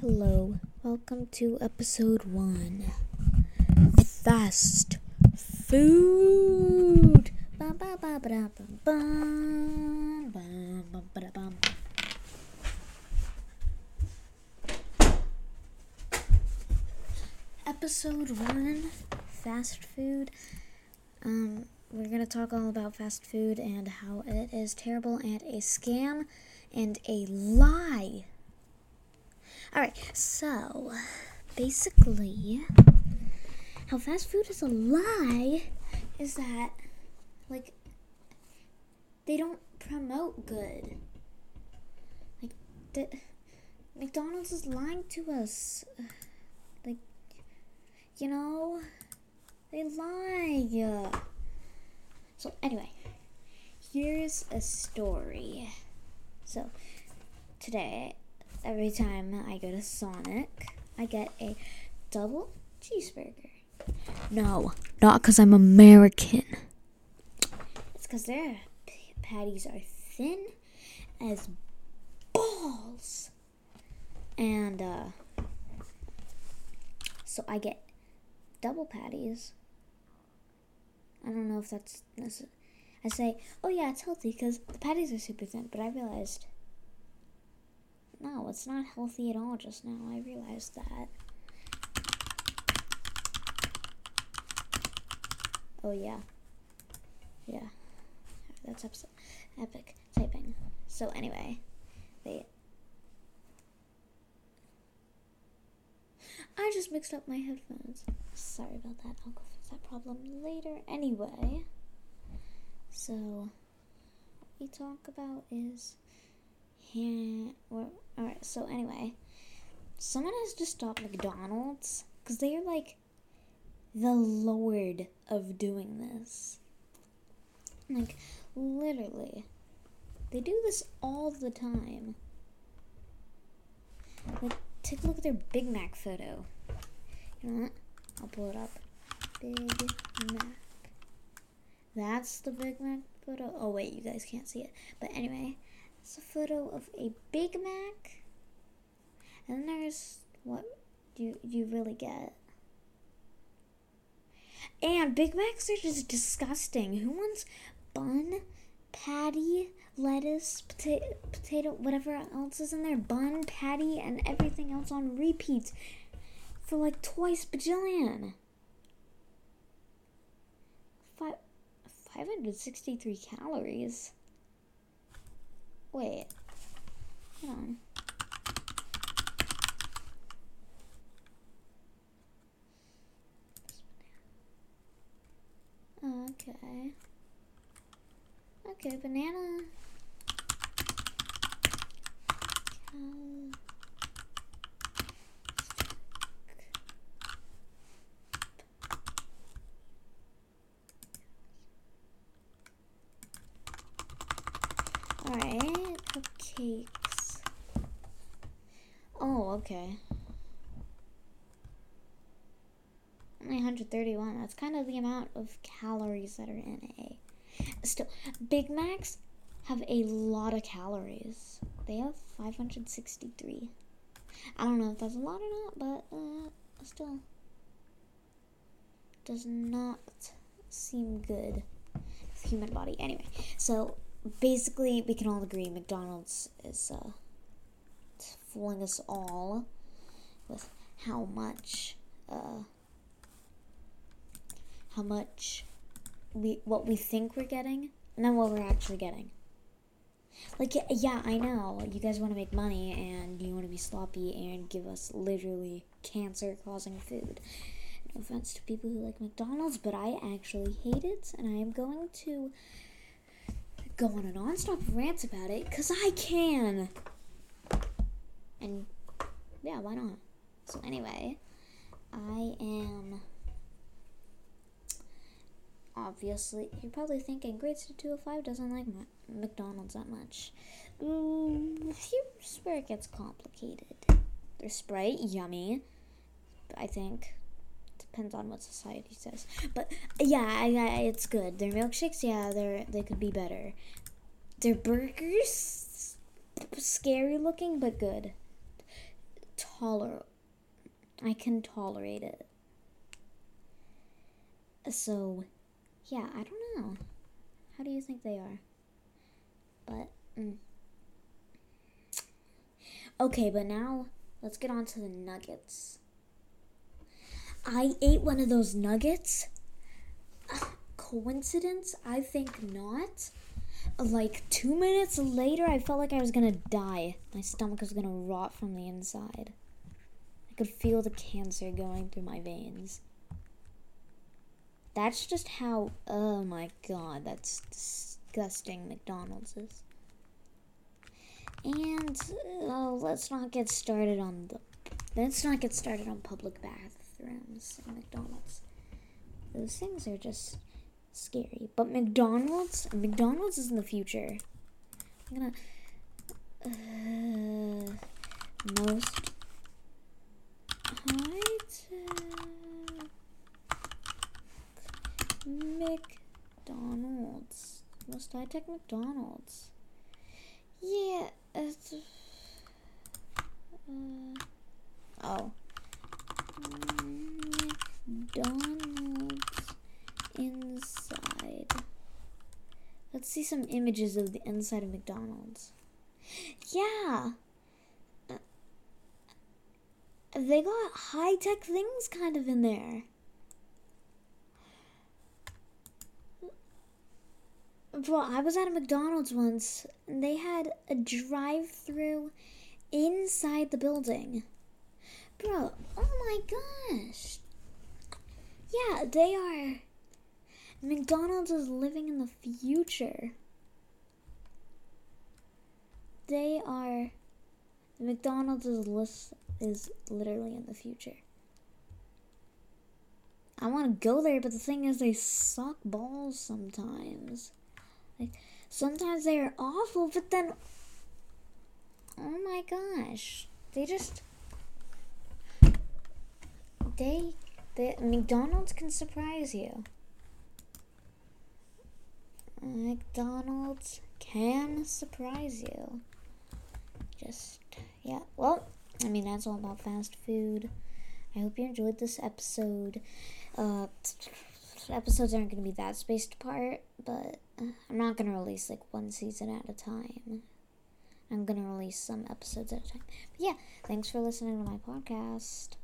Hello, welcome to episode one. Fast food. Episode one, fast food. Um, we're gonna talk all about fast food and how it is terrible and a scam and a lie. Alright, so basically, how fast food is a lie is that, like, they don't promote good. Like, the, McDonald's is lying to us. Like, you know, they lie. So, anyway, here's a story. So, today, every time I go to Sonic, I get a double cheeseburger. No, not because I'm American. It's because their patties are thin as balls. And, uh, so I get double patties. I don't know if that's necessary. I say, oh yeah, it's healthy because the patties are super thin, but I realized no, it's not healthy at all just now. I realized that. Oh, yeah. Yeah. That's epi- epic typing. So, anyway, they. I just mixed up my headphones. Sorry about that. I'll go fix that problem later. Anyway, so what we talk about is yeah. Well, all right. So anyway, someone has to stop McDonald's because they are like the lord of doing this. Like literally, they do this all the time. Like, take a look at their Big Mac photo. You know what? I'll pull it up. Big Mac. That's the Big Mac photo. Oh wait, you guys can't see it. But anyway, it's a photo of a Big Mac. And there's what you you really get. And Big Macs are just disgusting. Who wants bun, patty, lettuce, potato, potato, whatever else is in there, bun, patty, and everything else on repeat for like twice bajillion? Five, 563 calories. Wait. Hold on. Okay. Okay, banana. Cal- Alright, cupcakes. Oh, okay. Only 131. That's kind of the amount of calories that are in a. Still, Big Macs have a lot of calories. They have 563. I don't know if that's a lot or not, but uh, still. Does not seem good for the human body. Anyway, so basically, we can all agree McDonald's is uh, fooling us all with how much, uh, how much we what we think we're getting, and then what we're actually getting. Like, yeah, I know you guys want to make money and you want to be sloppy and give us literally cancer-causing food. No offense to people who like McDonald's, but I actually hate it, and I am going to go on a non-stop rant about it because I can. And yeah, why not? So anyway, I am obviously you're probably thinking grade to 205 doesn't like McDonald's that much. Mm, here's where it gets complicated. Their Sprite, yummy. I think depends on what society says. But yeah, I, I, it's good. Their milkshakes, yeah, they're they could be better. Their burgers, scary looking but good. tolerate. I can tolerate it. So, yeah, I don't know. How do you think they are? But, mm. okay, but now let's get on to the nuggets. I ate one of those nuggets. Coincidence? I think not. Like two minutes later, I felt like I was gonna die. My stomach was gonna rot from the inside. I could feel the cancer going through my veins. That's just how. Oh my god, that's disgusting. McDonald's is. And uh, let's not get started on the. Let's not get started on public bathrooms at McDonald's. Those things are just scary. But McDonald's, McDonald's is in the future. I'm gonna uh, most high McDonald's, most high tech McDonald's. Yeah. Uh, oh. McDonald's inside. Let's see some images of the inside of McDonald's. Yeah. Uh, they got high tech things kind of in there. Bro, I was at a McDonald's once and they had a drive through inside the building. Bro, oh my gosh. Yeah, they are. McDonald's is living in the future. They are. McDonald's is, list, is literally in the future. I want to go there, but the thing is, they suck balls sometimes. Like, sometimes they are awful, but then. Oh my gosh. They just. They. they McDonald's can surprise you. McDonald's can surprise you. Just, yeah. Well, I mean, that's all about fast food. I hope you enjoyed this episode. Uh, episodes aren't going to be that spaced apart, but uh, I'm not going to release like one season at a time. I'm going to release some episodes at a time. But yeah, thanks for listening to my podcast.